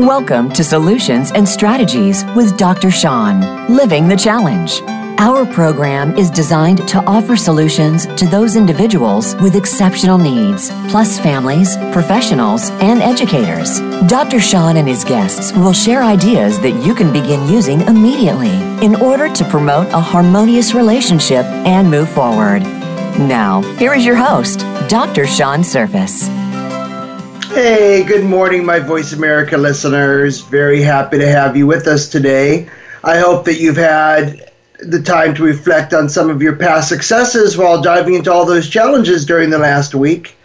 Welcome to Solutions and Strategies with Dr. Sean, Living the Challenge. Our program is designed to offer solutions to those individuals with exceptional needs, plus families, professionals, and educators. Dr. Sean and his guests will share ideas that you can begin using immediately in order to promote a harmonious relationship and move forward. Now, here is your host, Dr. Sean Surface. Hey, good morning, my Voice America listeners. Very happy to have you with us today. I hope that you've had the time to reflect on some of your past successes while diving into all those challenges during the last week.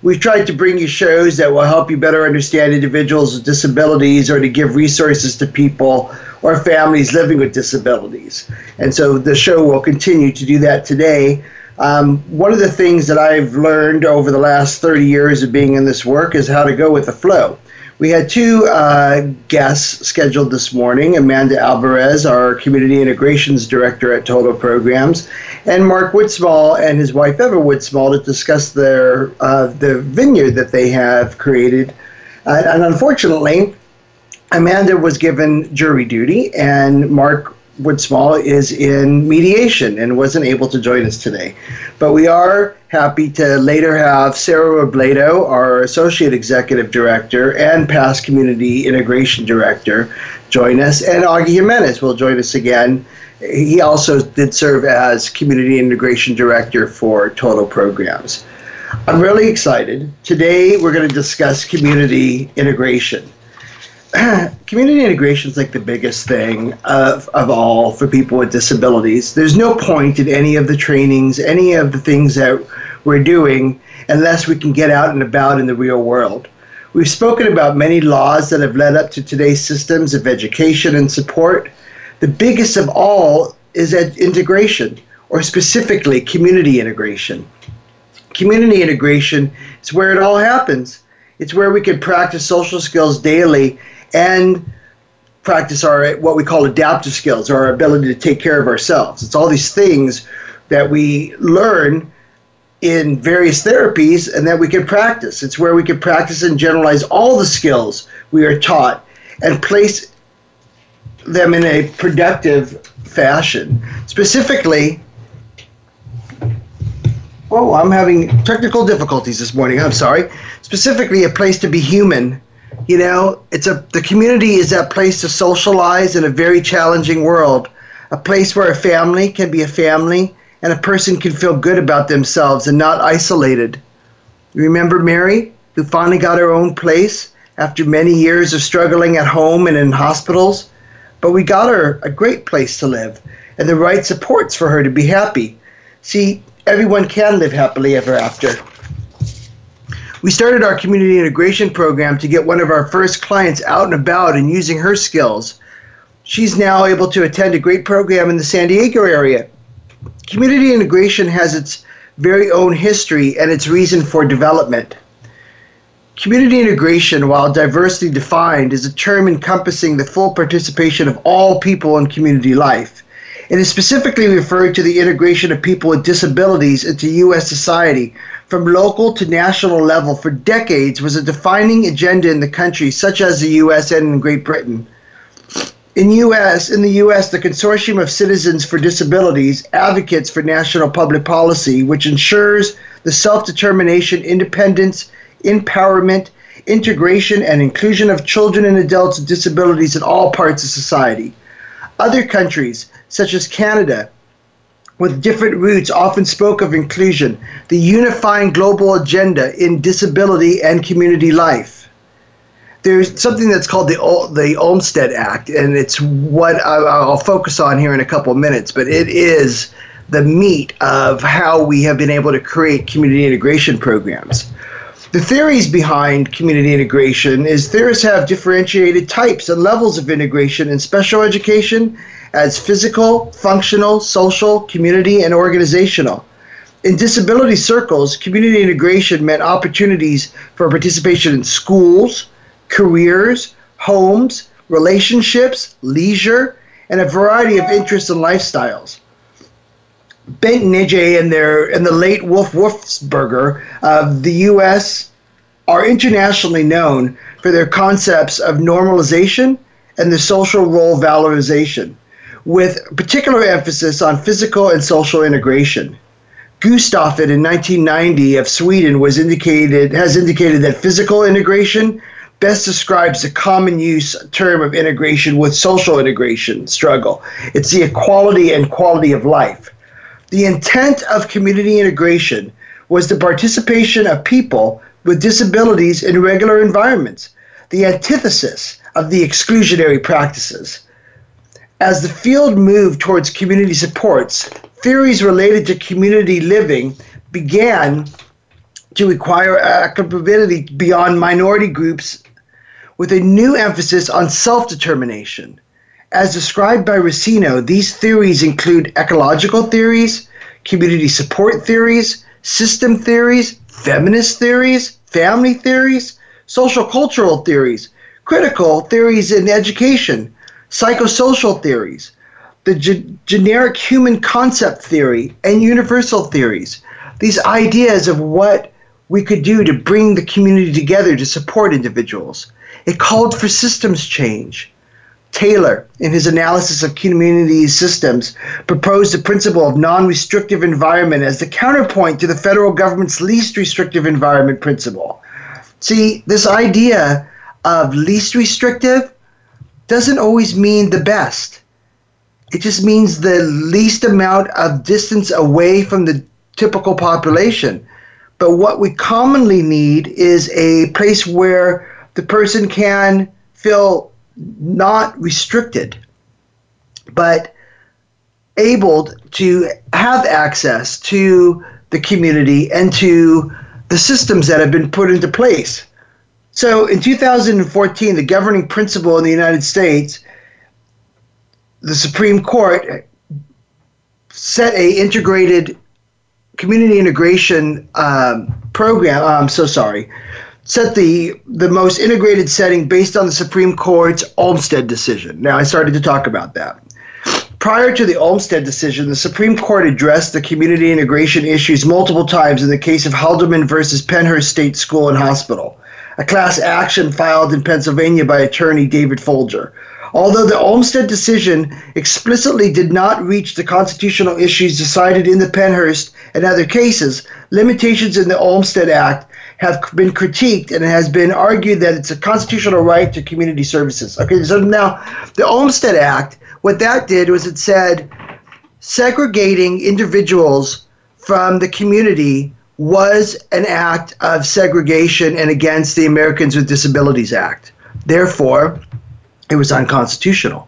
We've tried to bring you shows that will help you better understand individuals with disabilities or to give resources to people or families living with disabilities. And so the show will continue to do that today. Um, one of the things that I've learned over the last 30 years of being in this work is how to go with the flow. We had two uh, guests scheduled this morning Amanda Alvarez, our Community Integrations Director at Total Programs, and Mark Woodsmall and his wife Eva Woodsmall to discuss their uh, the vineyard that they have created. Uh, and unfortunately, Amanda was given jury duty, and Mark Woodsmall is in mediation and wasn't able to join us today. But we are happy to later have Sarah Robledo, our Associate Executive Director and past Community Integration Director, join us. And Augie Jimenez will join us again. He also did serve as Community Integration Director for Total Programs. I'm really excited. Today we're going to discuss community integration. community integration is like the biggest thing of, of all for people with disabilities. There's no point in any of the trainings, any of the things that we're doing, unless we can get out and about in the real world. We've spoken about many laws that have led up to today's systems of education and support. The biggest of all is integration, or specifically community integration. Community integration is where it all happens. It's where we can practice social skills daily and practice our what we call adaptive skills, or our ability to take care of ourselves. It's all these things that we learn in various therapies and that we can practice. It's where we can practice and generalize all the skills we are taught and place them in a productive fashion. Specifically, oh, I'm having technical difficulties this morning. I'm sorry. Specifically, a place to be human you know, it's a the community is that place to socialize in a very challenging world, a place where a family can be a family and a person can feel good about themselves and not isolated. Remember Mary, who finally got her own place after many years of struggling at home and in hospitals? But we got her a great place to live and the right supports for her to be happy. See, everyone can live happily ever after. We started our community integration program to get one of our first clients out and about and using her skills. She's now able to attend a great program in the San Diego area. Community integration has its very own history and its reason for development. Community integration, while diversely defined, is a term encompassing the full participation of all people in community life. It is specifically referred to the integration of people with disabilities into U.S. society from local to national level for decades was a defining agenda in the country, such as the U.S. and in Great Britain. In U.S. in the U.S., the Consortium of Citizens for Disabilities advocates for national public policy, which ensures the self-determination, independence, empowerment, integration, and inclusion of children and adults with disabilities in all parts of society. Other countries, such as Canada, with different roots often spoke of inclusion, the unifying global agenda in disability and community life. There's something that's called the the Olmstead Act, and it's what I, will focus on here in a couple of minutes. But it is the meat of how we have been able to create community integration programs. The theories behind community integration is theorists have differentiated types and levels of integration in special education as physical, functional, social, community, and organizational. In disability circles, community integration meant opportunities for participation in schools, careers, homes, relationships, leisure, and a variety of interests and lifestyles. Bengt Nirje and their and the late Wolf Wolfensberger of the U.S. are internationally known for their concepts of normalization and the social role valorization, with particular emphasis on physical and social integration. Gustafsson in 1990 of Sweden was indicated has indicated that physical integration best describes the common use term of integration with social integration struggle. It's the equality and quality of life. The intent of community integration was the participation of people with disabilities in regular environments, the antithesis of the exclusionary practices. As the field moved towards community supports, theories related to community living began to require applicability beyond minority groups with a new emphasis on self determination. As described by Racino, these theories include ecological theories, community support theories, system theories, feminist theories, family theories, social cultural theories, critical theories in education, psychosocial theories, the ge- generic human concept theory, and universal theories. These ideas of what we could do to bring the community together to support individuals. It called for systems change. Taylor, in his analysis of community systems, proposed the principle of non restrictive environment as the counterpoint to the federal government's least restrictive environment principle. See, this idea of least restrictive doesn't always mean the best. It just means the least amount of distance away from the typical population. But what we commonly need is a place where the person can feel not restricted, but able to have access to the community and to the systems that have been put into place. So in 2014, the governing principle in the United States, the Supreme Court set a integrated community integration um, program. I'm so sorry set the the most integrated setting based on the Supreme Court's Olmstead decision. Now I started to talk about that. Prior to the Olmstead decision, the Supreme Court addressed the community integration issues multiple times in the case of Halderman versus Pennhurst State School and Hospital, a class action filed in Pennsylvania by attorney David Ferleger. Although the Olmstead decision explicitly did not reach the constitutional issues decided in the Pennhurst and other cases, limitations in the Olmstead Act have been critiqued and it has been argued that it's a constitutional right to community services. Okay, so now the Olmstead Act, what that did was it said segregating individuals from the community was an act of segregation and against the Americans with Disabilities Act. Therefore, it was unconstitutional.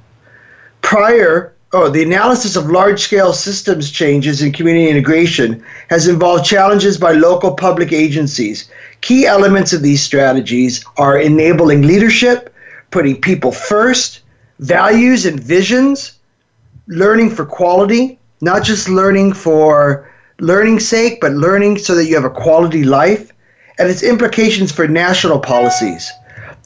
Prior Oh, the analysis of large scale systems changes in community integration has involved challenges by local public agencies. Key elements of these strategies are enabling leadership, putting people first, values and visions, learning for quality, not just learning for learning's sake, but learning so that you have a quality life, and its implications for national policies.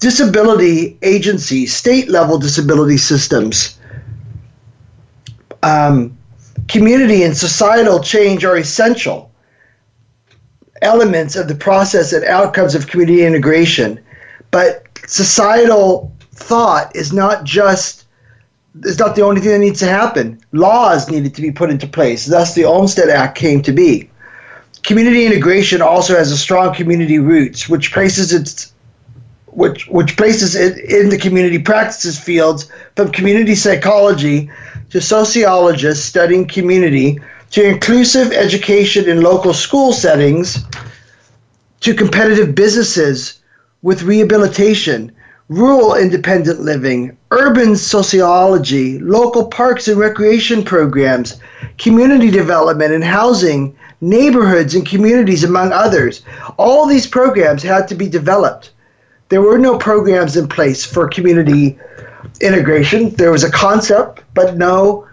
Disability agencies, state level disability systems, um, community and societal change are essential elements of the process and outcomes of community integration. But societal thought is not just is not the only thing that needs to happen. Laws needed to be put into place. Thus, the Olmstead Act came to be. Community integration also has a strong community roots, which places its which which places it in the community practices fields from community psychology to sociologists studying community to inclusive education in local school settings to competitive businesses with rehabilitation rural independent living, urban sociology, local parks and recreation programs, community development and housing, neighborhoods and communities, among others. All these programs had to be developed. There were no programs in place for community integration. There was a concept, but no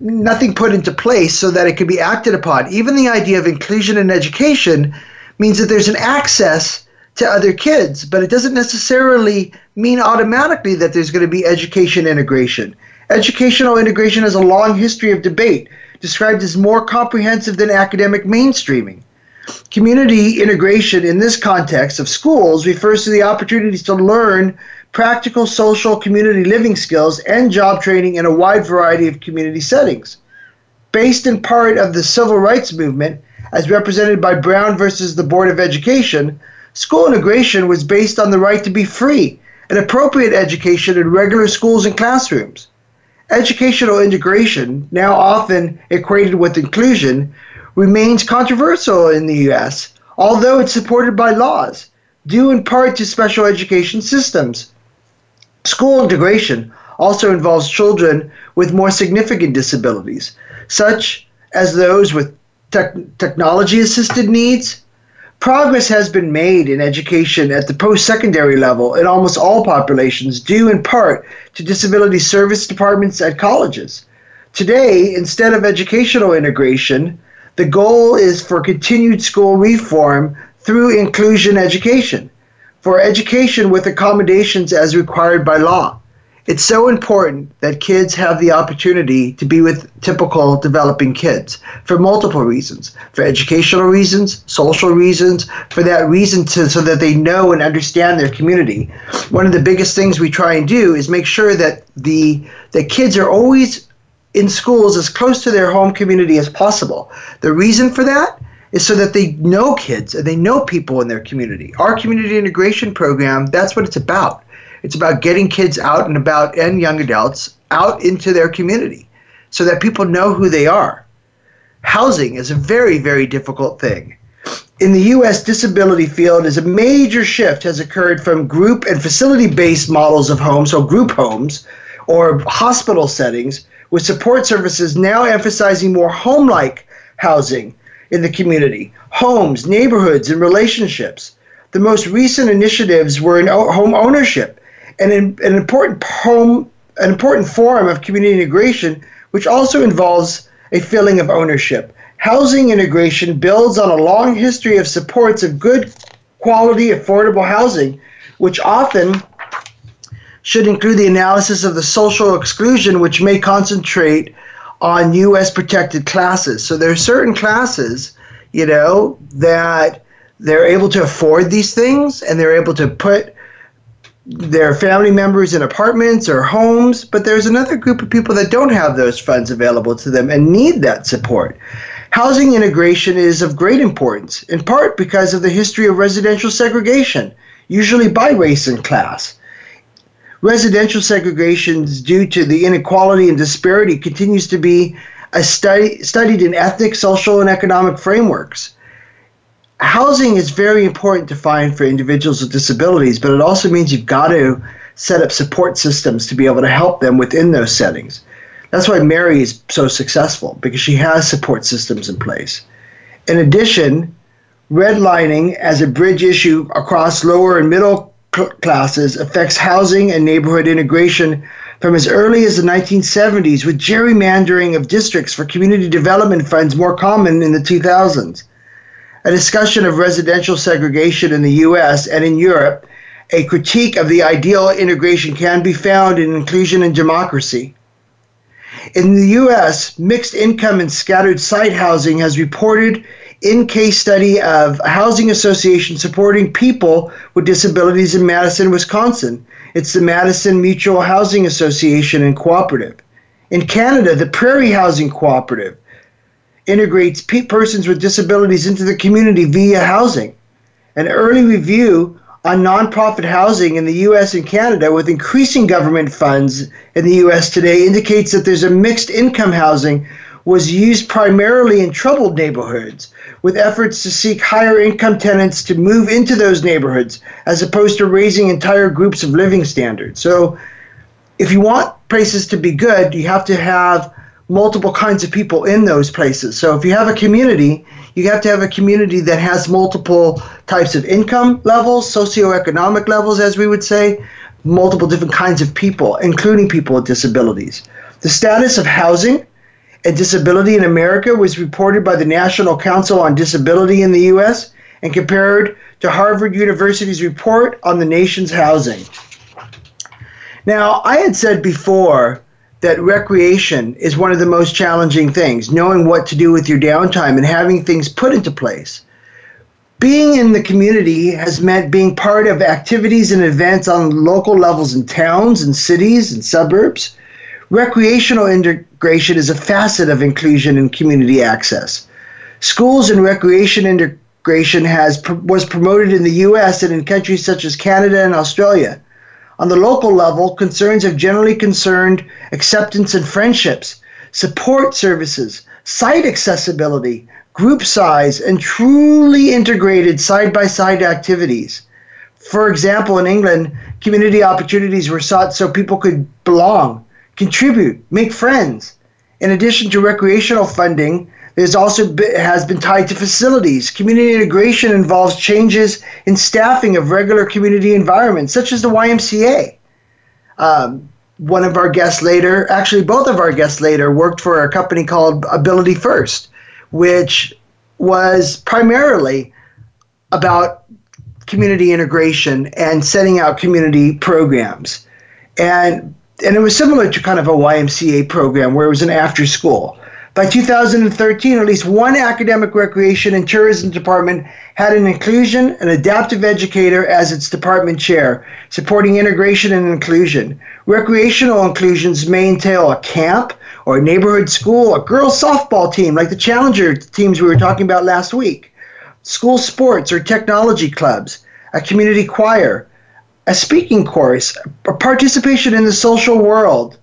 nothing put into place so that it could be acted upon. Even the idea of inclusion in education means that there's an access to other kids, but it doesn't necessarily mean automatically that there's going to be education integration. Educational integration has a long history of debate, described as more comprehensive than academic mainstreaming. Community integration in this context of schools refers to the opportunities to learn practical social community living skills and job training in a wide variety of community settings. Based in part of the civil rights movement, as represented by Brown versus the Board of Education, school integration was based on the right to be free and appropriate education in regular schools and classrooms. Educational integration, now often equated with inclusion, remains controversial in the U.S., although it's supported by laws, due in part to special education systems. School integration also involves children with more significant disabilities, such as those with technology assisted needs. Progress has been made in education at the post secondary level in almost all populations, due in part to disability service departments at colleges. Today, instead of educational integration, the goal is for continued school reform through inclusion education, for education with accommodations as required by law. It's so important that kids have the opportunity to be with typical developing kids for multiple reasons for educational reasons, social reasons, for that reason to, so that they know and understand their community. One of the biggest things we try and do is make sure that the, the kids are always in schools as close to their home community as possible. The reason for that is so that they know kids and they know people in their community. Our community integration program, that's what it's about. It's about getting kids out and about and young adults out into their community so that people know who they are. Housing is a very, very difficult thing. In the US disability field is a major shift has occurred from group and facility based models of homes, so group homes or hospital settings with support services now emphasizing more home like housing in the community, homes, neighborhoods, and relationships. The most recent initiatives were in home ownership, and an, an important home, an important form of community integration, which also involves a feeling of ownership. Housing integration builds on a long history of supports of good quality, affordable housing, which often should include the analysis of the social exclusion, which may concentrate on U.S. protected classes. So there are certain classes, you know, that they're able to afford these things and they're able to put their family members in apartments or homes, but there's another group of people that don't have those funds available to them and need that support. Housing integration is of great importance, in part because of the history of residential segregation, usually by race and class. Residential segregation due to the inequality and disparity continues to be study, studied in ethnic, social, and economic frameworks. Housing is very important to find for individuals with disabilities, but it also means you've got to set up support systems to be able to help them within those settings. That's why Mary is so successful because she has support systems in place. In addition, redlining as a bridge issue across lower and middle classes affects housing and neighborhood integration from as early as the 1970s, with gerrymandering of districts for community development funds more common in the 2000s. A discussion of residential segregation in the US and in Europe, a critique of the ideal integration can be found in Inclusion and Democracy. In the US, mixed income and scattered site housing has reported in case study of a housing association supporting people with disabilities in Madison, Wisconsin. It's the Madison Mutual Housing Association and Cooperative. In Canada, the Prairie Housing Cooperative integrates pe- persons with disabilities into the community via housing. An early review on nonprofit housing in the US and Canada with increasing government funds in the US today indicates that there's a mixed income housing was used primarily in troubled neighborhoods, with efforts to seek higher income tenants to move into those neighborhoods, as opposed to raising entire groups of living standards. So, if you want places to be good, you have to have multiple kinds of people in those places. So, if you have a community, you have to have a community that has multiple types of income levels, socioeconomic levels, as we would say, multiple different kinds of people, including people with disabilities. The status of housing and disability in America was reported by the National Council on Disability in the U.S. and compared to Harvard University's report on the nation's housing. Now, I had said before that recreation is one of the most challenging things, knowing what to do with your downtime and having things put into place. Being in the community has meant being part of activities and events on local levels in towns and cities and suburbs. Recreational integration is a facet of inclusion and community access. Schools and recreation integration has was promoted in the US and in countries such as Canada and Australia. On the local level, concerns have generally concerned acceptance and friendships, support services, site accessibility, group size, and truly integrated side by side activities. For example, in England, community opportunities were sought so people could belong, contribute, make friends. In addition to recreational funding, there's also has been tied to facilities. Community integration involves changes in staffing of regular community environments, such as the YMCA. Um, one of our guests later, actually both of our guests later, worked for a company called Ability First, which was primarily about community integration and setting out community programs. And and it was similar to kind of a YMCA program where it was an after school. By 2013, at least one academic recreation and tourism department had an inclusion and adaptive educator as its department chair, supporting integration and inclusion. Recreational inclusions may entail a camp, or a neighborhood school, a girls softball team like the Challenger teams we were talking about last week, school sports or technology clubs, a community choir, a speaking course, a participation in the social world.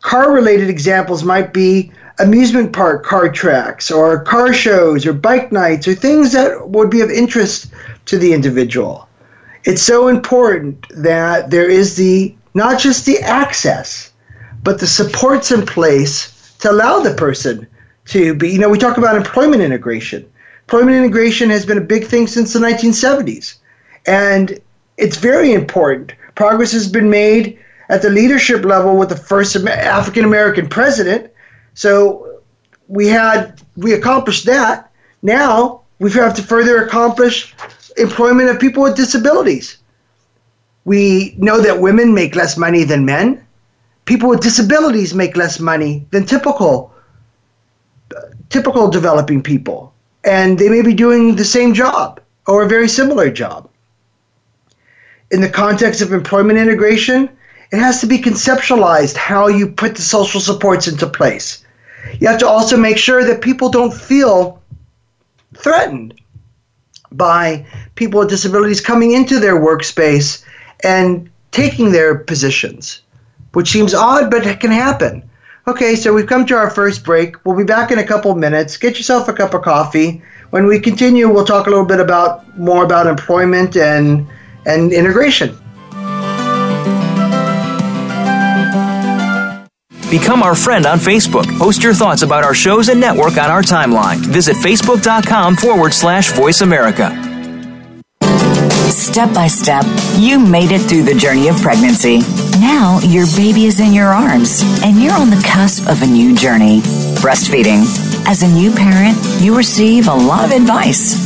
Car related examples might be amusement park car tracks or car shows or bike nights or things that would be of interest to the individual. It's so important that there is the not just the access, but the supports in place to allow the person to be, you know, we talk about employment integration. Employment integration has been a big thing since the 1970s. And it's very important. Progress has been made at the leadership level with the first African American president. So we had we accomplished that. Now we have to further accomplish employment of people with disabilities. We know that women make less money than men people with disabilities make less money than typical typical developing people and they may be doing the same job or a very similar job in the context of employment integration it has to be conceptualized how you put the social supports into place you have to also make sure that people don't feel threatened by people with disabilities coming into their workspace and taking their positions which seems odd, but it can happen. Okay, so we've come to our first break. We'll be back in a couple minutes. Get yourself a cup of coffee. When we continue, we'll talk a little bit about more about employment and and integration. Become our friend on Facebook. Post your thoughts about our shows and network on our timeline. Visit facebook.com forward slash voice America. Step by step, you made it through the journey of pregnancy. Now your baby is in your arms and you're on the cusp of a new journey breastfeeding. As a new parent, you receive a lot of advice,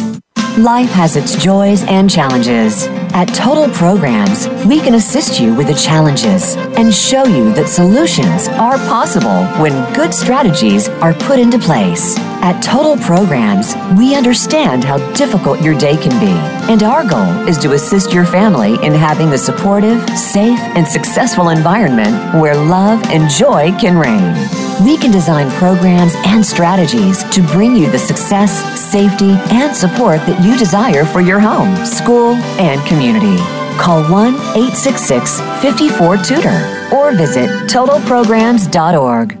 Life has its joys and challenges. At Total Programs, we can assist you with the challenges and show you that solutions are possible when good strategies are put into place. At Total Programs, we understand how difficult your day can be, and our goal is to assist your family in having the supportive, safe, and successful environment where love and joy can reign. We can design programs and strategies to bring you the success, safety, and support that you desire for your home, school, and community. Call 1 866 54 Tutor or visit totalprograms.org.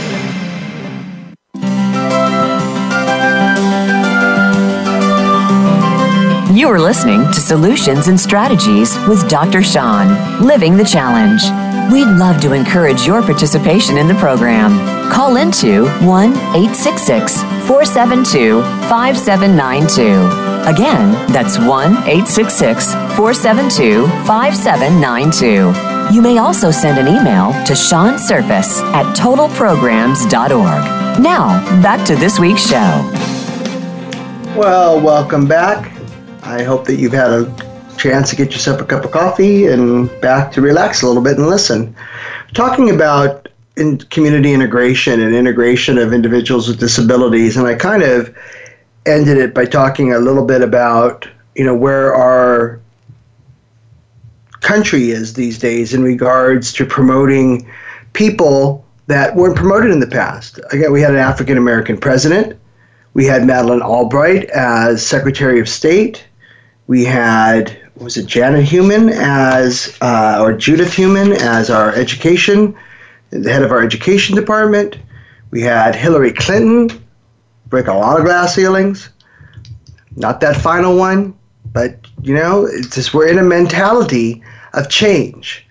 You are listening to Solutions and Strategies with Dr. Sean, Living the Challenge. We'd love to encourage your participation in the program. Call into 1 866 472 5792. Again, that's 1 866 472 5792. You may also send an email to Sean Surface at totalprograms.org. Now, back to this week's show. Well, welcome back. I hope that you've had a chance to get yourself a cup of coffee and back to relax a little bit and listen. Talking about in community integration and integration of individuals with disabilities, and I kind of ended it by talking a little bit about you know where our country is these days in regards to promoting people that weren't promoted in the past. Again, we had an African American president. We had Madeleine Albright as Secretary of State we had was it Janet Heumann as uh, or Judith Heumann as our education, the head of our education department. We had Hillary Clinton break a lot of glass ceilings. Not that final one, but you know, it's just we're in a mentality of change.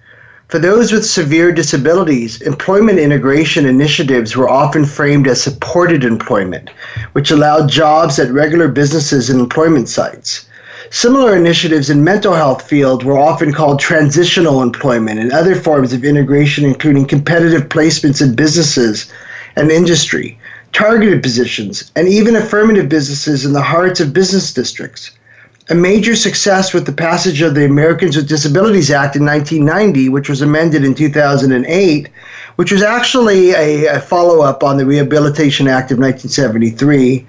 For those with severe disabilities, employment integration initiatives were often framed as supported employment, which allowed jobs at regular businesses and employment sites. Similar initiatives in mental health field were often called transitional employment and other forms of integration including competitive placements in businesses and industry, targeted positions, and even affirmative businesses in the hearts of business districts. A major success with the passage of the Americans with Disabilities Act in 1990, which was amended in 2008, which was actually a, a follow up on the Rehabilitation Act of 1973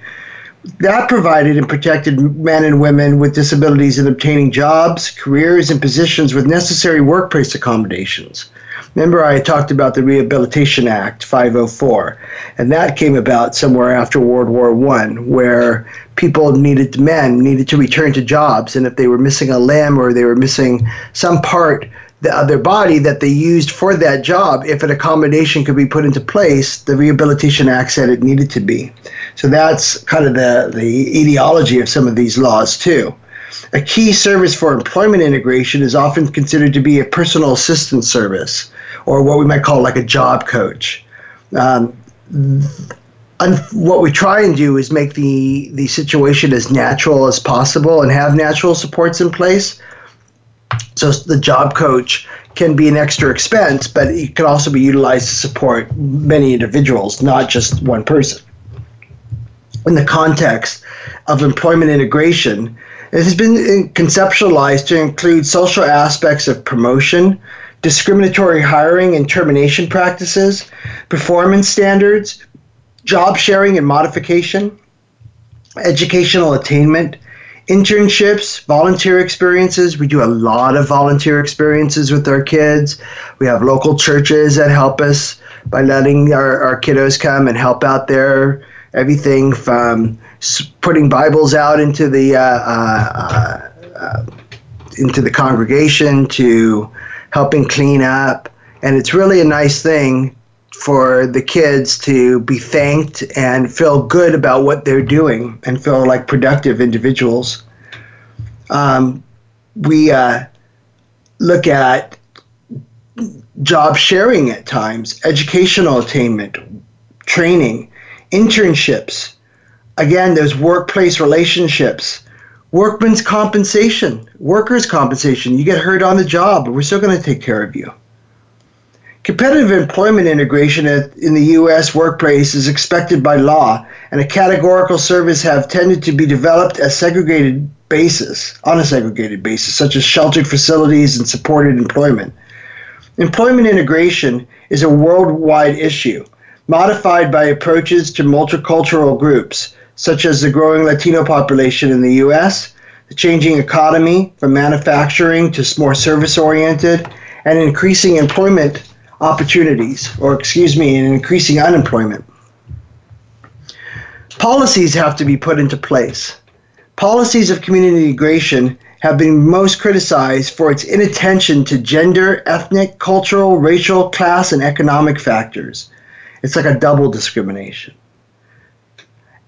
that provided and protected men and women with disabilities in obtaining jobs, careers, and positions with necessary workplace accommodations. Remember, I talked about the Rehabilitation Act 504, and that came about somewhere after World War One, where people needed men needed to return to jobs, and if they were missing a limb or they were missing some part of their body that they used for that job, if an accommodation could be put into place, the Rehabilitation Act said it needed to be. So that's kind of the, the etiology of some of these laws, too. A key service for employment integration is often considered to be a personal assistance service, or what we might call like a job coach. Um, what we try and do is make the, the situation as natural as possible and have natural supports in place. So the job coach can be an extra expense, but it can also be utilized to support many individuals, not just one person in the context of employment integration, it has been conceptualized to include social aspects of promotion, discriminatory hiring and termination practices, performance standards, job sharing and modification, educational attainment, internships, volunteer experiences. We do a lot of volunteer experiences with our kids. We have local churches that help us by letting our, our kiddos come and help out there everything from putting Bibles out into the uh, uh, uh, into the congregation to helping clean up, and it's really a nice thing for the kids to be thanked and feel good about what they're doing and feel like productive individuals. Um, we uh, look at job sharing at times, educational attainment, training internships. Again, those workplace relationships Workman's compensation, workers' compensation. You get hurt on the job, but we're still going to take care of you. Competitive employment integration in the U.S. workplace is expected by law, and a categorical service have tended to be developed as segregated basis, on a segregated basis, such as sheltered facilities and supported employment. Employment integration is a worldwide issue, modified by approaches to multicultural groups, such as the growing Latino population in the U.S., the changing economy from manufacturing to more service oriented, and increasing employment opportunities, or excuse me, increasing unemployment. Policies have to be put into place. Policies of community integration have been most criticized for its inattention to gender, ethnic, cultural, racial, class, and economic factors. It's like a double discrimination.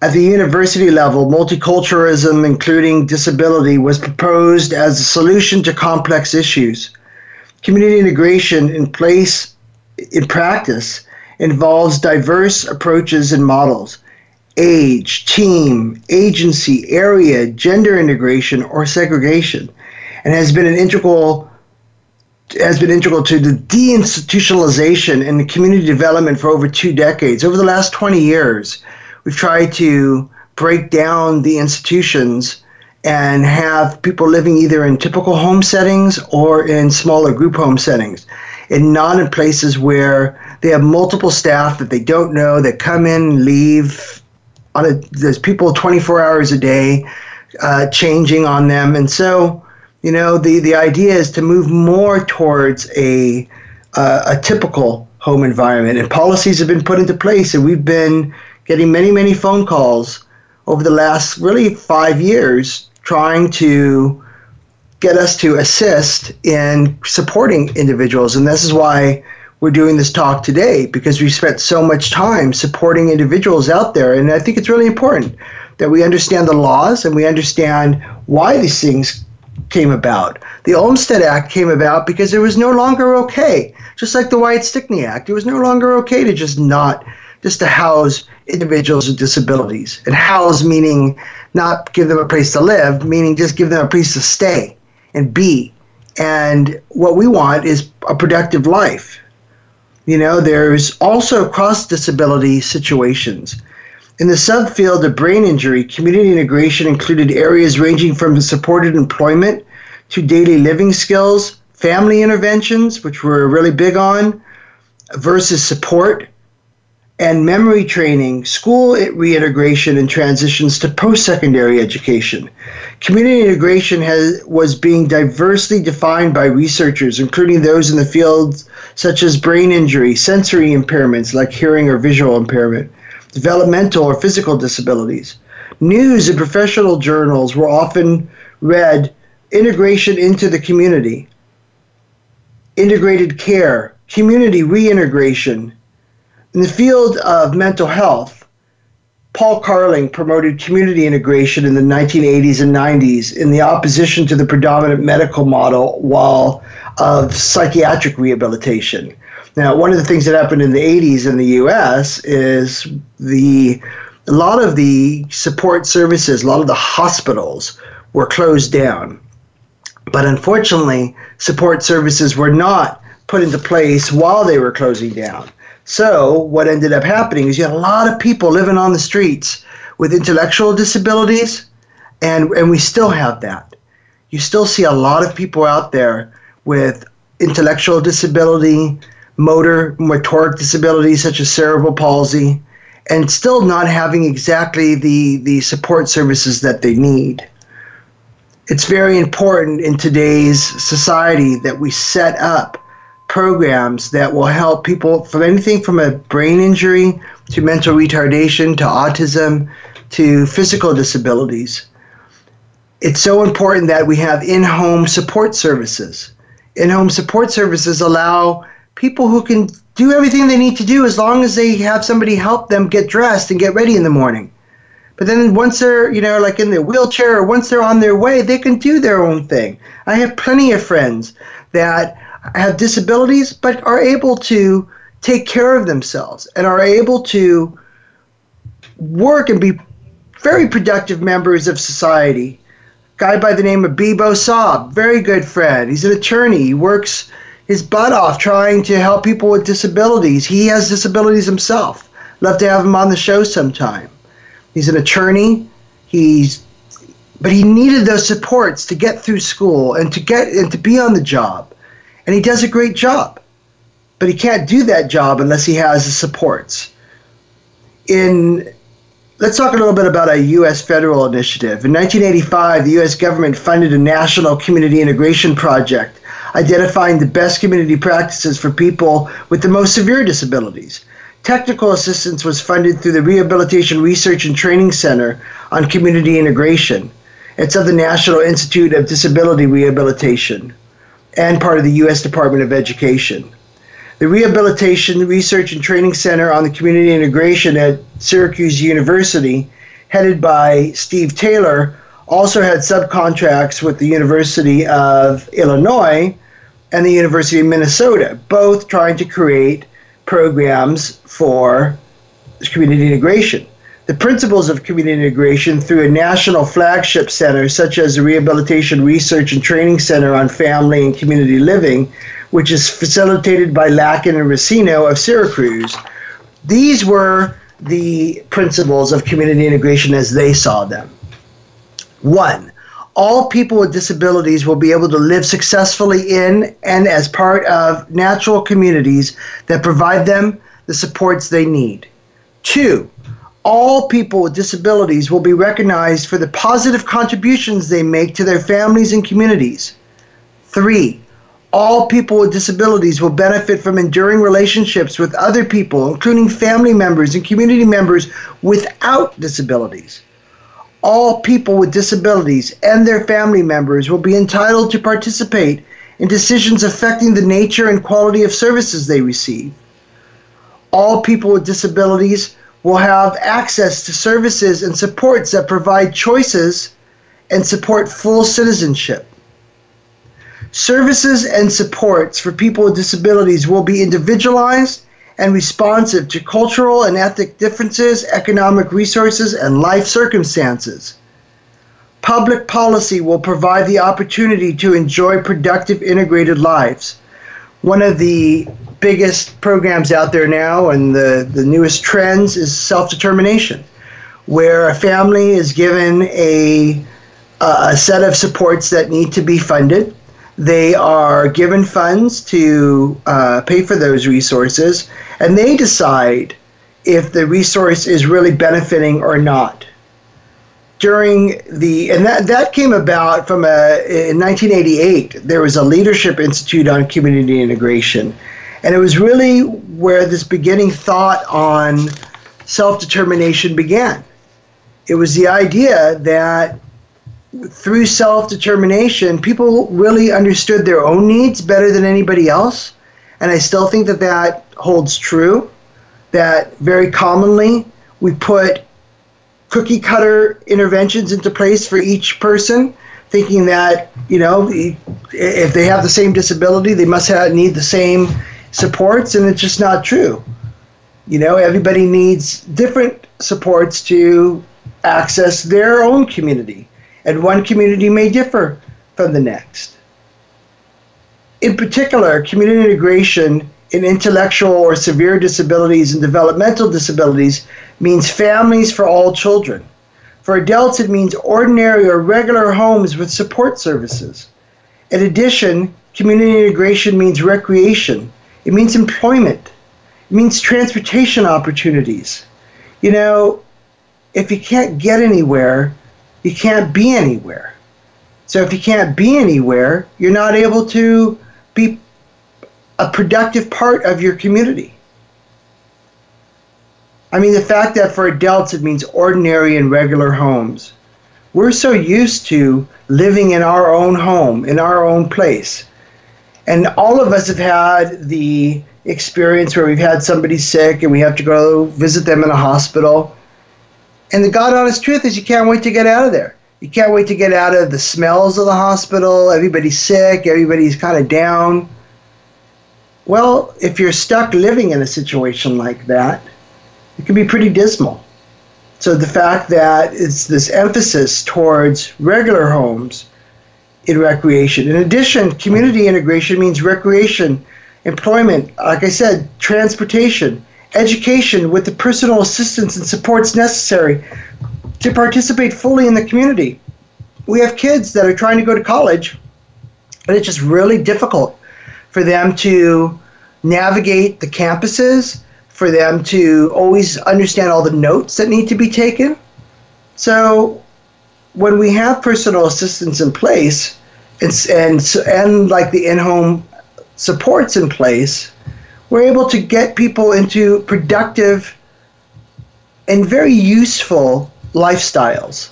At the university level, multiculturalism, including disability, was proposed as a solution to complex issues. Community integration in place in practice involves diverse approaches and models age, team, agency, area, gender integration, or segregation, and has been an integral has been integral to the deinstitutionalization and community development for over two decades. Over the last 20 years, we've tried to break down the institutions and have people living either in typical home settings or in smaller group home settings and not in places where they have multiple staff that they don't know that come in leave on a, there's people 24 hours a day uh, changing on them and so you know the the idea is to move more towards a uh, a typical home environment and policies have been put into place and we've been getting many many phone calls over the last really five years trying to get us to assist in supporting individuals. And this is why we're doing this talk today because we've spent so much time supporting individuals out there. And I think it's really important that we understand the laws and we understand why these things came about. The Olmstead Act came about because it was no longer okay, just like the Wyatt Stickney Act. It was no longer okay to just not, just to house individuals with disabilities. And house meaning not give them a place to live, meaning just give them a place to stay and be. And what we want is a productive life. You know, there's also cross disability situations. In the subfield of brain injury, community integration included areas ranging from supported employment to daily living skills, family interventions, which we're really big on, versus support, and memory training, school reintegration, and transitions to post secondary education. Community integration has, was being diversely defined by researchers, including those in the fields such as brain injury, sensory impairments like hearing or visual impairment, developmental or physical disabilities. News and professional journals were often read integration into the community, integrated care, community reintegration, in the field of mental health, Paul Carling promoted community integration in the 1980s and 90s in the opposition to the predominant medical model while of psychiatric rehabilitation. Now, one of the things that happened in the 80s in the US is the a lot of the support services, a lot of the hospitals were closed down. But unfortunately, support services were not put into place while they were closing down. So, what ended up happening is you had a lot of people living on the streets with intellectual disabilities, and, and we still have that. You still see a lot of people out there with intellectual disability, motor, motoric disabilities such as cerebral palsy, and still not having exactly the, the support services that they need. It's very important in today's society that we set up programs that will help people from anything from a brain injury to mental retardation to autism to physical disabilities. It's so important that we have in home support services. In home support services allow people who can do everything they need to do as long as they have somebody help them get dressed and get ready in the morning. But then once they're, you know, like in their wheelchair or once they're on their way, they can do their own thing. I have plenty of friends that have disabilities but are able to take care of themselves and are able to work and be very productive members of society. guy by the name of Bibo Saab, very good friend. He's an attorney. He works his butt off trying to help people with disabilities. He has disabilities himself. Love to have him on the show sometime. He's an attorney. He's but he needed those supports to get through school and to get and to be on the job. And he does a great job. But he can't do that job unless he has the supports. In let's talk a little bit about a U.S. federal initiative. In 1985, the U.S. government funded a national community integration project identifying the best community practices for people with the most severe disabilities. Technical assistance was funded through the Rehabilitation Research and Training Center on Community Integration. It's of the National Institute of Disability Rehabilitation and part of the U.S. Department of Education. The Rehabilitation Research and Training Center on the Community Integration at Syracuse University, headed by Steve Taylor, also had subcontracts with the University of Illinois and the University of Minnesota, both trying to create programs for community integration. The principles of community integration through a national flagship center, such as the Rehabilitation Research and Training Center on Family and Community Living, which is facilitated by Lakin and Racino of Syracuse. These were the principles of community integration as they saw them. One, all people with disabilities will be able to live successfully in and as part of natural communities that provide them the supports they need. Two, all people with disabilities will be recognized for the positive contributions they make to their families and communities. Three, all people with disabilities will benefit from enduring relationships with other people, including family members and community members without disabilities all people with disabilities and their family members will be entitled to participate in decisions affecting the nature and quality of services they receive. All people with disabilities will have access to services and supports that provide choices and support full citizenship. Services and supports for people with disabilities will be individualized and responsive to cultural and ethnic differences, economic resources, and life circumstances. Public policy will provide the opportunity to enjoy productive integrated lives. One of the biggest programs out there now and the, the newest trends is self determination, where a family is given a, a set of supports that need to be funded they are given funds to uh, pay for those resources, and they decide if the resource is really benefiting or not. During the and that that came about from a in 1988 there was a leadership institute on community integration, and it was really where this beginning thought on self determination began. It was the idea that through self determination, people really understood their own needs better than anybody else. And I still think that that holds true. That very commonly we put cookie cutter interventions into place for each person, thinking that, you know, if they have the same disability, they must have, need the same supports. And it's just not true. You know, everybody needs different supports to access their own community and one community may differ from the next. In particular, community integration in intellectual or severe disabilities and developmental disabilities means families for all children. For adults, it means ordinary or regular homes with support services. In addition, community integration means recreation, it means employment, it means transportation opportunities. You know, if you can't get anywhere, you can't be anywhere. So if you can't be anywhere, you're not able to be a productive part of your community. I mean, the fact that for adults it means ordinary and regular homes. We're so used to living in our own home, in our own place. And all of us have had the experience where we've had somebody sick and we have to go visit them in a hospital and the God honest truth is, you can't wait to get out of there. You can't wait to get out of the smells of the hospital. Everybody's sick. Everybody's kind of down. Well, if you're stuck living in a situation like that, it can be pretty dismal. So the fact that it's this emphasis towards regular homes in recreation. In addition, community integration means recreation, employment, like I said, transportation, education with the personal assistance and supports necessary to participate fully in the community. We have kids that are trying to go to college, and it's just really difficult for them to navigate the campuses, for them to always understand all the notes that need to be taken. So, when we have personal assistance in place, and and, and like the in-home supports in place, we're able to get people into productive and very useful lifestyles.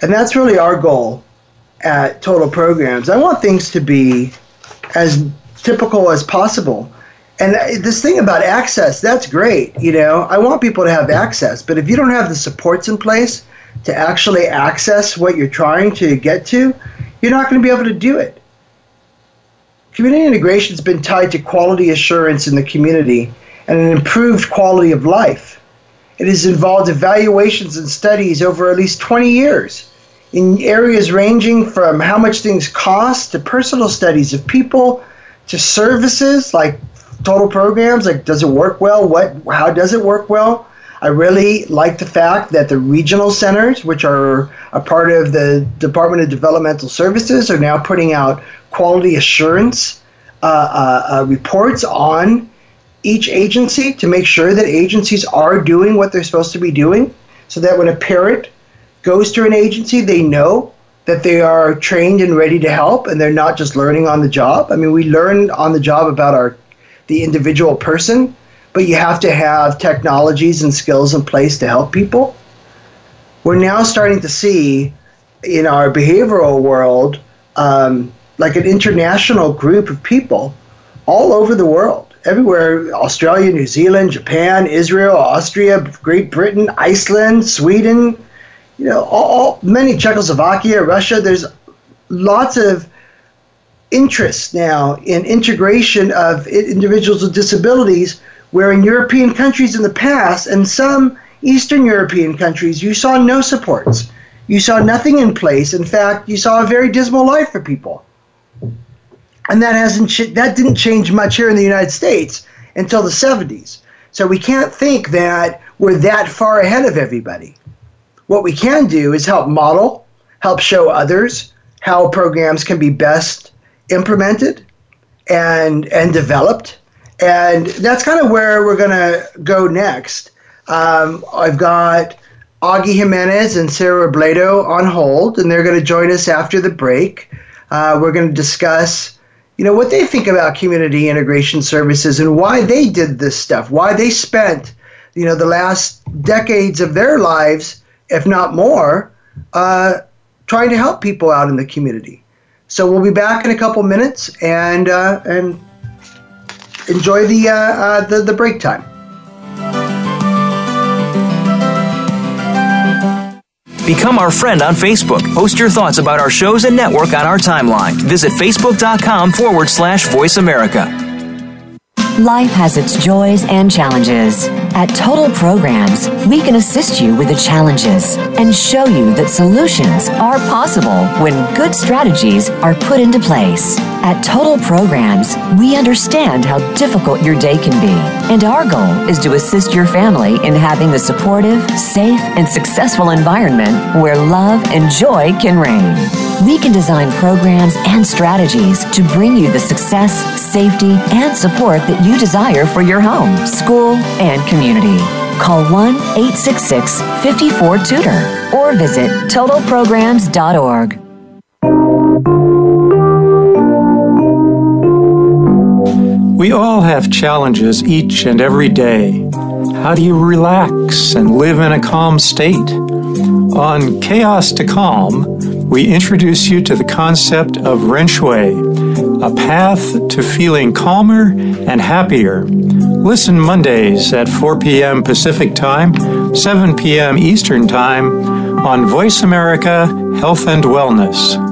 And that's really our goal at Total Programs. I want things to be as typical as possible. And this thing about access, that's great. You know, I want people to have access, but if you don't have the supports in place to actually access what you're trying to get to, you're not going to be able to do it. Community integration has been tied to quality assurance in the community and an improved quality of life. It has involved evaluations and studies over at least 20 years in areas ranging from how much things cost to personal studies of people to services like total programs like does it work well? What how does it work well? I really like the fact that the regional centers which are a part of the department of developmental services are now putting out quality assurance uh, uh, uh, reports on each agency to make sure that agencies are doing what they're supposed to be doing so that when a parent goes to an agency, they know that they are trained and ready to help and they're not just learning on the job. I mean, we learn on the job about our the individual person, but you have to have technologies and skills in place to help people. We're now starting to see in our behavioral world um, like an international group of people all over the world, everywhere Australia, New Zealand, Japan, Israel, Austria, Great Britain, Iceland, Sweden, you know, all, many Czechoslovakia, Russia, there's lots of interest now in integration of individuals with disabilities, where in European countries in the past and some Eastern European countries, you saw no supports. You saw nothing in place. In fact, you saw a very dismal life for people and that hasn't that didn't change much here in the United States until the 70s. So we can't think that we're that far ahead of everybody. What we can do is help model, help show others how programs can be best implemented and and developed. And that's kind of where we're to go next. Um, I've got Augie Jimenez and Sarah Robledo on hold, and they're going to join us after the break. Uh, we're going to discuss you know, what they think about community integration services and why they did this stuff, why they spent, you know, the last decades of their lives, if not more, uh, trying to help people out in the community. So we'll be back in a couple minutes and uh, and enjoy the, uh, uh the the break time. Become our friend on Facebook. Post your thoughts about our shows and network on our timeline. Visit facebook.com forward slash voice America. Life has its joys and challenges. At Total Programs, we can assist you with the challenges and show you that solutions are possible when good strategies are put into place. At Total Programs, we understand how difficult your day can be, and our goal is to assist your family in having the supportive, safe, and successful environment where love and joy can reign. We can design programs and strategies to bring you the success, safety, and support that you desire for your home, school, and community community. Call 1 866 54 Tutor or visit totalprograms.org. We all have challenges each and every day. How do you relax and live in a calm state? On Chaos to Calm, we introduce you to the concept of Ren Shui, a path to feeling calmer and happier. Listen Mondays at 4 p.m. Pacific Time, 7 p.m. Eastern Time on Voice America Health and Wellness.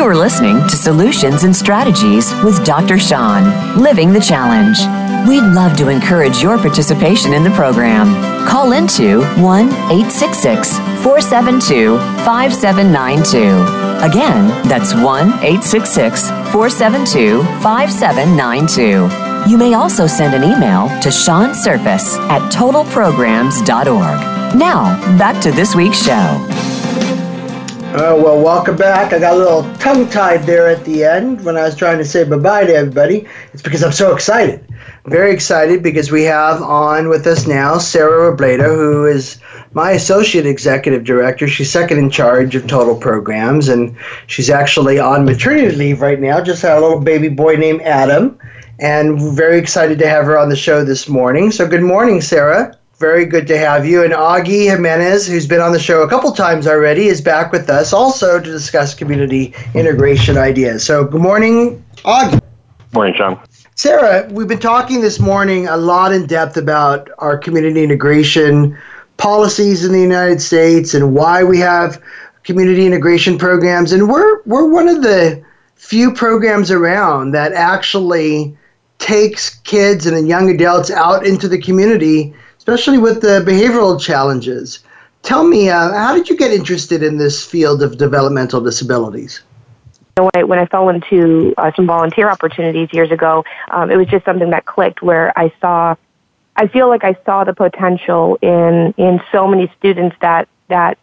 You are listening to Solutions and Strategies with Dr. Sean, Living the Challenge. We'd love to encourage your participation in the program. Call into 1 866 472 5792. Again, that's 1 866 472 5792. You may also send an email to Sean Surface at totalprograms.org. Now, back to this week's show. Uh, well, welcome back. I got a little tongue tied there at the end when I was trying to say bye bye to everybody. It's because I'm so excited. Very excited because we have on with us now Sarah Robledo, who is my associate executive director. She's second in charge of total programs, and she's actually on maternity leave right now. Just had a little baby boy named Adam, and very excited to have her on the show this morning. So, good morning, Sarah. Very good to have you. And Augie Jimenez, who's been on the show a couple times already, is back with us also to discuss community integration ideas. So, good morning, Augie. Morning, Sean. Sarah, we've been talking this morning a lot in depth about our community integration policies in the United States and why we have community integration programs. And we're, we're one of the few programs around that actually takes kids and young adults out into the community especially with the behavioral challenges. Tell me, uh, how did you get interested in this field of developmental disabilities? When I, when I fell into uh, some volunteer opportunities years ago, um, it was just something that clicked where I saw, I feel like I saw the potential in in so many students that that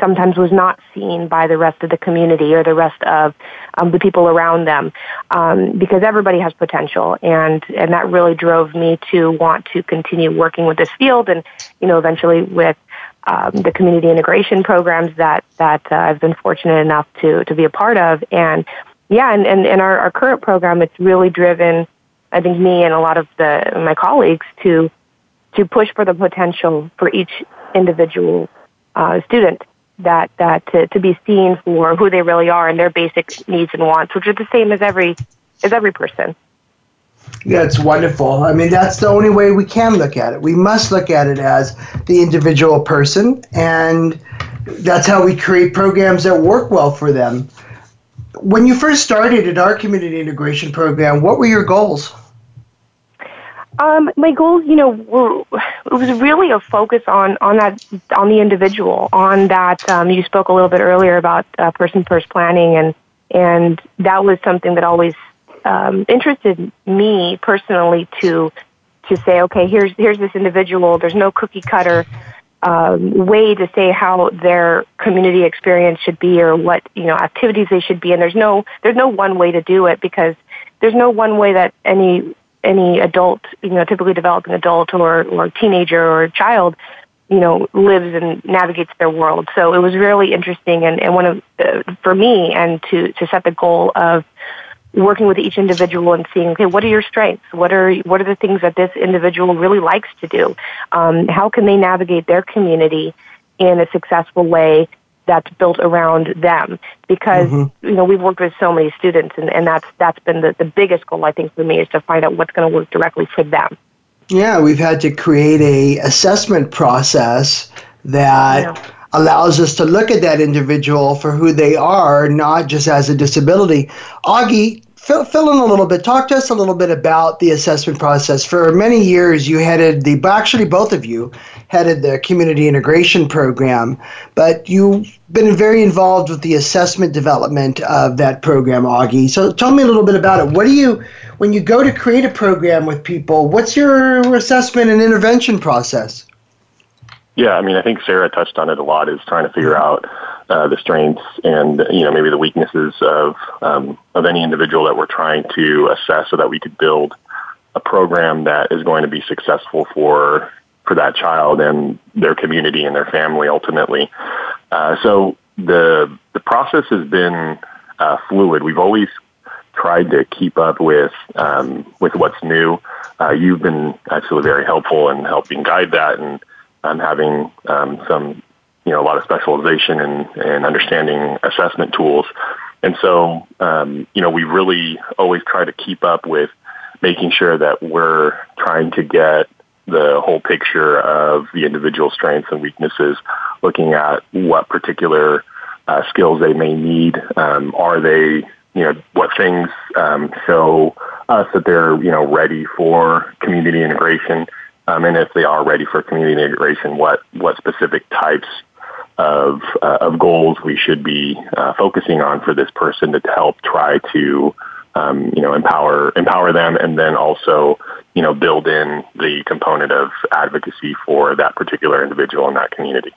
sometimes was not seen by the rest of the community or the rest of um, the people around them um, because everybody has potential. And and that really drove me to want to continue working with this field and you know eventually with um, the community integration programs that that uh, I've been fortunate enough to to be a part of. And yeah and and, and our, our current program it's really driven I think me and a lot of the my colleagues to to push for the potential for each individual uh, student that that to, to be seen for who they really are and their basic needs and wants, which are the same as every as every person. Yeah, it's wonderful. I mean, that's the only way we can look at it. We must look at it as the individual person, and that's how we create programs that work well for them. When you first started at our community integration program, what were your goals? Um, my goals, you know, were it was really a focus on on that on the individual, on that. Um, you spoke a little bit earlier about uh, person first planning, and and that was something that always um, interested me personally to to say, okay, here's here's this individual. There's no cookie cutter um, way to say how their community experience should be or what you know activities they should be, and there's no there's no one way to do it because there's no one way that any any adult, you know, typically developing adult or, or teenager or child, you know, lives and navigates their world. So it was really interesting and, and one of, uh, for me and to, to set the goal of working with each individual and seeing, okay, what are your strengths? What are, what are the things that this individual really likes to do? Um, how can they navigate their community in a successful way that's built around them because mm-hmm. you know we've worked with so many students and, and that's that's been the, the biggest goal I think for me is to find out what's going to work directly for them. Yeah, we've had to create a assessment process that yeah. allows us to look at that individual for who they are, not just as a disability. Augie, fill, fill in a little bit. Talk to us a little bit about the assessment process. For many years, you headed the, actually, both of you headed the community integration program, but you've been very involved with the assessment development of that program, Augie. So tell me a little bit about it. What do you, when you go to create a program with people, what's your assessment and intervention process? Yeah, I mean, I think Sarah touched on it a lot. Is trying to figure mm-hmm. out uh, the strengths and you know maybe the weaknesses of um, of any individual that we're trying to assess, so that we could build a program that is going to be successful for for that child and their community and their family ultimately. Uh, so the the process has been uh, fluid. We've always tried to keep up with um, with what's new. Uh, you've been actually very helpful in helping guide that and um, having um, some you know a lot of specialization and and understanding assessment tools. And so um, you know we really always try to keep up with making sure that we're trying to get the whole picture of the individual strengths and weaknesses, looking at what particular uh, skills they may need. Um, are they, you know, what things um, show us that they're, you know, ready for community integration? Um, and if they are ready for community integration, what what specific types of uh, of goals we should be uh, focusing on for this person to help try to um, you know, empower empower them, and then also, you know, build in the component of advocacy for that particular individual in that community.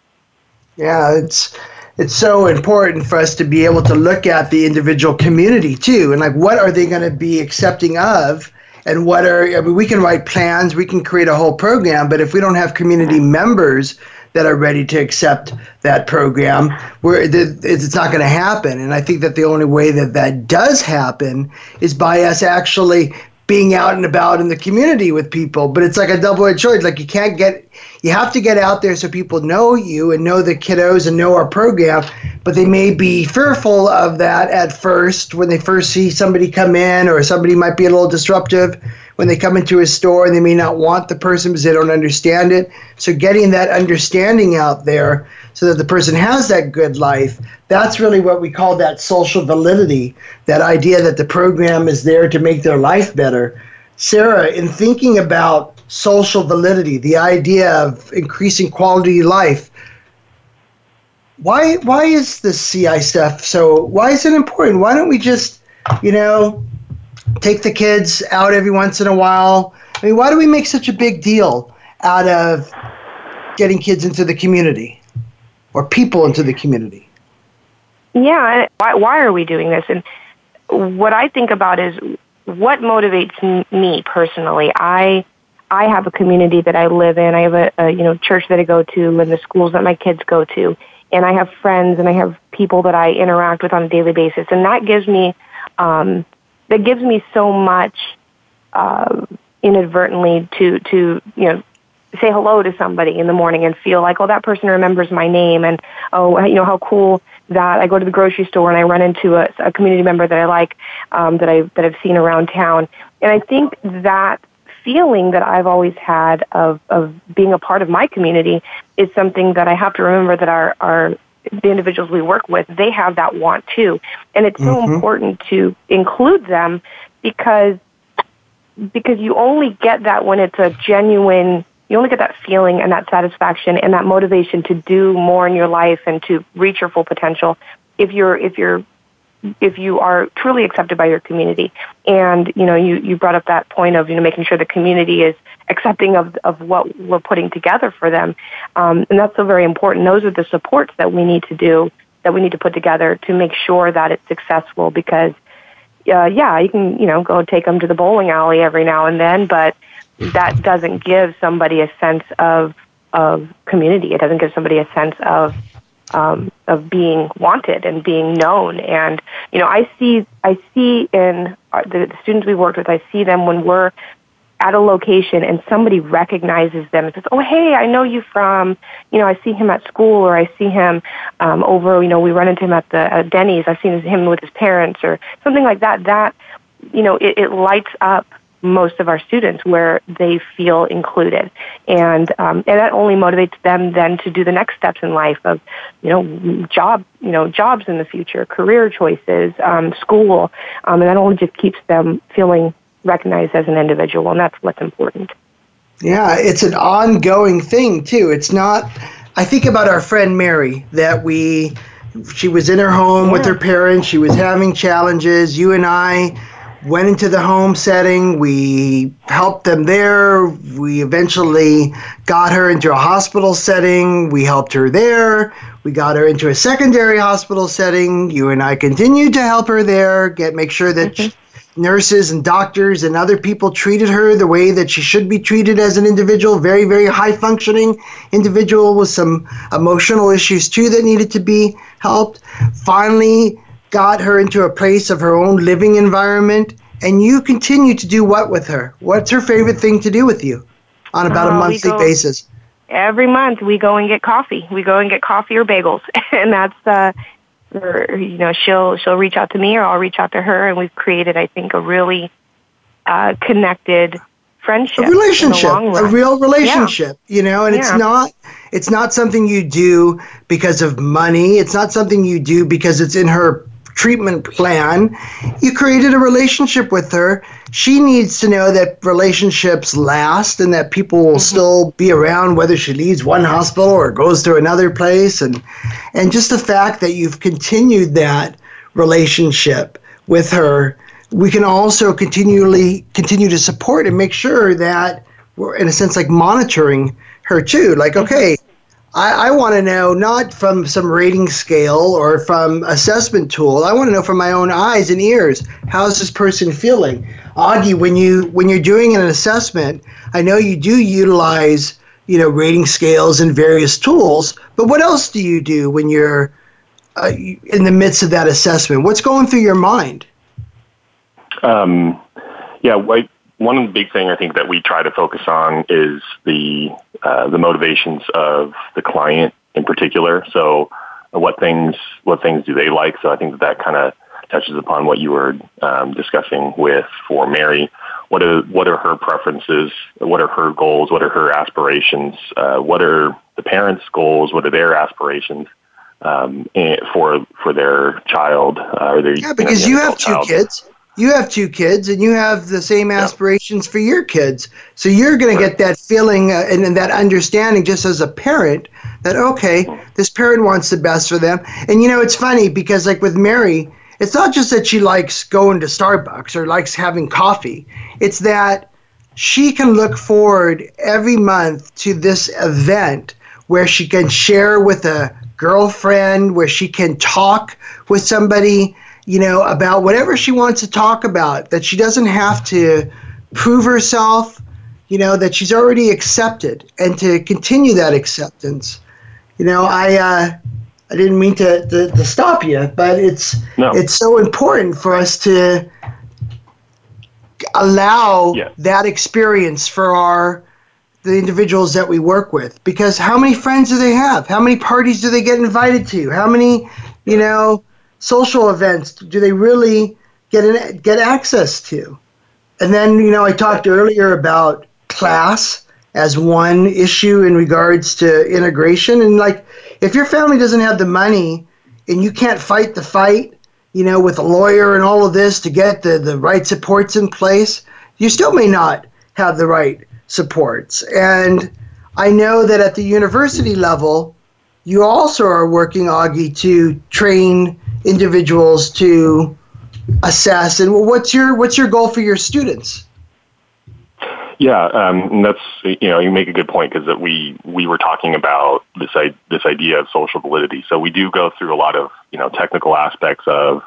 Yeah, it's it's so important for us to be able to look at the individual community too, and like what are they going to be accepting of, and what are I mean, we can write plans, we can create a whole program, but if we don't have community members that are ready to accept that program. Where it's not going to happen, and I think that the only way that that does happen is by us actually being out and about in the community with people. But it's like a double-edged sword. Like you can't get, you have to get out there so people know you and know the kiddos and know our program. But they may be fearful of that at first when they first see somebody come in, or somebody might be a little disruptive when they come into a store and they may not want the person because they don't understand it. So getting that understanding out there so that the person has that good life, that's really what we call that social validity, that idea that the program is there to make their life better. Sarah, in thinking about social validity, the idea of increasing quality of life, why why is the CI stuff so why is it important? Why don't we just, you know, take the kids out every once in a while. I mean, why do we make such a big deal out of getting kids into the community or people into the community? Yeah, why, why are we doing this? And what I think about is what motivates me personally. I I have a community that I live in. I have a, a you know church that I go to, and the schools that my kids go to, and I have friends and I have people that I interact with on a daily basis, and that gives me um, that gives me so much uh, inadvertently to to you know say hello to somebody in the morning and feel like oh that person remembers my name and oh you know how cool that. I go to the grocery store and I run into a, a community member that I like um, that I that I've seen around town. And I think that feeling that I've always had of of being a part of my community is something that I have to remember that our our the individuals we work with, they have that want too. And it's so mm-hmm. important to include them because because you only get that when it's a genuine you only get that feeling and that satisfaction and that motivation to do more in your life and to reach your full potential if you're if you're if you are truly accepted by your community. And, you know, you, you brought up that point of, you know, making sure the community is accepting of, of what we're putting together for them. Um, and that's so very important. Those are the supports that we need to do, that we need to put together to make sure that it's successful because, uh, yeah, you can, you know, go take them to the bowling alley every now and then, but that doesn't give somebody a sense of, of community. It doesn't give somebody a sense of um, of being wanted and being known. And you know, I see I see in our, the, the students we worked with, I see them when we're at a location and somebody recognizes them and says, "Oh, hey, I know you from, you know, I see him at school or I see him um, over, you know, we run into him at the at Denny's. I've seen him with his parents or something like that." That, you know, it, it lights up most of our students where they feel included. And um, and that only motivates them then to do the next steps in life of you know job you know jobs in the future career choices um, school. Um, and that only just keeps them feeling recognized as an individual and that's what's important. Yeah it's an ongoing thing too. It's not i think about our friend mary that we she was in her home yeah. with her parents. She was having challenges. You and i went into the home setting. We helped them there. We eventually got her into a hospital setting. We helped her there. We got her into a secondary hospital setting. You and I continued to help her there, get make sure that mm-hmm. nurses and doctors and other people treated her the way that she should be treated as an individual, very, very high functioning individual with some emotional issues too that needed to be helped. Finally, got her into a place of her own living environment. And you continue to do what with her? What's her favorite thing to do with you on about a monthly go, basis? Every month we go and get coffee. We go and get coffee or bagels, and that's uh, or you know she'll she'll reach out to me or I'll reach out to her, and we've created I think a really uh, connected friendship, a relationship, a real relationship. Yeah. You know, and yeah. it's not it's not something you do because of money. It's not something you do because it's in her treatment plan. You created a relationship with her. She needs to know that relationships last and that people will mm-hmm. still be around whether she leaves one hospital or goes to another place and and just the fact that you've continued that relationship with her we can also continually continue to support and make sure that we're in a sense like monitoring her too like mm-hmm. okay I, I want to know not from some rating scale or from assessment tool. I want to know from my own eyes and ears. How's this person feeling? Augie, when you when you're doing an assessment, I know you do utilize you know rating scales and various tools. But what else do you do when you're uh, in the midst of that assessment? What's going through your mind? Um, yeah, one big thing I think that we try to focus on is the uh, the motivations of the client in particular. So, what things what things do they like? So, I think that that kind of touches upon what you were um, discussing with for Mary. What are what are her preferences? What are her goals? What are her aspirations? Uh, what are the parents' goals? What are their aspirations um, for for their child? Uh, or their, yeah, because you, know, you have two child? kids you have two kids and you have the same aspirations yeah. for your kids. So you're going right. to get that feeling uh, and, and, that understanding just as a parent that, okay, this parent wants the best for them. And you know, it's funny because, like with Mary, it's not just that she likes going to Starbucks or likes having coffee, it's that she can look forward every month to this event where she can share with a girlfriend, where she can talk with somebody you know, about whatever she wants to talk about, that she doesn't have to prove herself, you know, that she's already accepted and to continue that acceptance. You know, I uh, I didn't mean to, to, to stop you, but it's no. it's so important for us to allow yeah. that experience for our the individuals that we work with because how many friends do they have how many parties do they get invited to how many you know social events do they really get in, get access to? And then, you know, I talked earlier about class as one issue in regards to integration. And like, if your family doesn't have the money and you can't fight the fight, you know, with a lawyer and all of this to get the, the right supports in place, you still may not have the right supports. And I know that at the university level, you also are working, Augie, to train individuals to assess? And what's your what's your goal for your students? Yeah um, that's you know you make a good point because that we we were talking about this this idea of social validity. So we do go through a lot of you know technical aspects of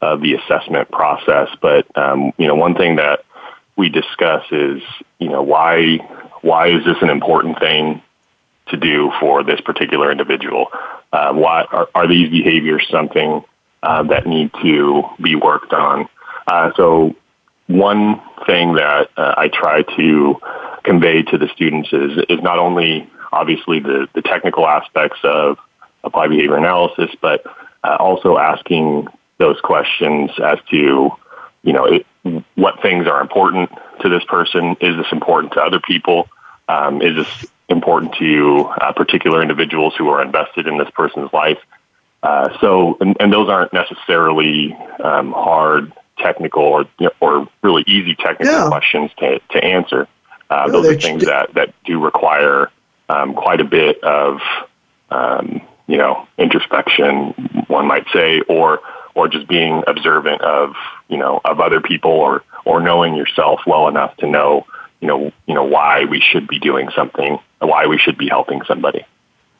of the assessment process but um, you know one thing that we discuss is you know why why is this an important thing to do for this particular individual? Uh, why are, are these behaviors something uh, that need to be worked on. Uh, so one thing that uh, I try to convey to the students is, is not only obviously the, the technical aspects of applied behavior analysis, but uh, also asking those questions as to, you know, it, what things are important to this person? Is this important to other people? Um, is this important to uh, particular individuals who are invested in this person's life? Uh, so, and, and, those aren't necessarily um, hard technical or or really easy technical yeah. questions to, to answer. Uh, no, those are things that, that do require um, quite a bit of um, you know introspection, one might say, or or just being observant of you know of other people, or or knowing yourself well enough to know you know you know why we should be doing something, why we should be helping somebody.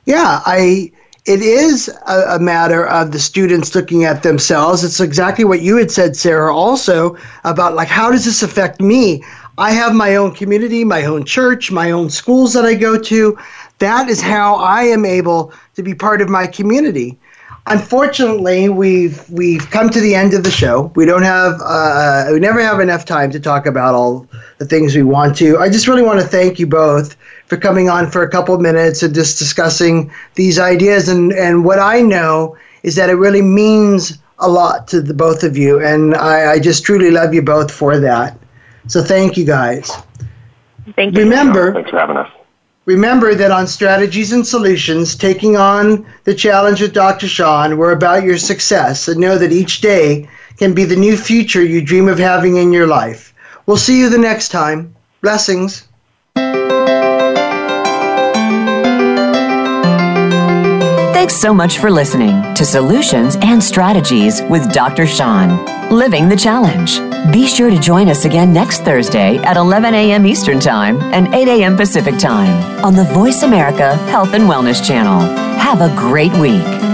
Yeah, I it is a, a, matter of the students looking at themselves. It's exactly what you had said, Sarah, also about like, how does this affect me? I have my own community, my own church, my own schools that I go to. That is how I am able to be part of my community. Unfortunately, we've we've come to the end of the show. We don't have uh, we never have enough time to talk about all the things we want to. I just really want to thank you both for coming on for a couple of minutes and just discussing these ideas. And and what I know is that it really means a lot to the both of you, and I, I just truly love you both for that. So thank you guys. Thank you. Remember, thanks for having us. Remember that on Strategies and Solutions, taking on the challenge with Dr. Sean, we're about your success and know that each day can be the new future you dream of having in your life. We'll see you the next time. Blessings. Thanks so much for listening to Solutions and Strategies with Dr. Sean, Living the Challenge. Be sure to join us again next Thursday at 11 a.m. Eastern Time and 8 a.m. Pacific Time on the Voice America Health and Wellness Channel. Have a great week.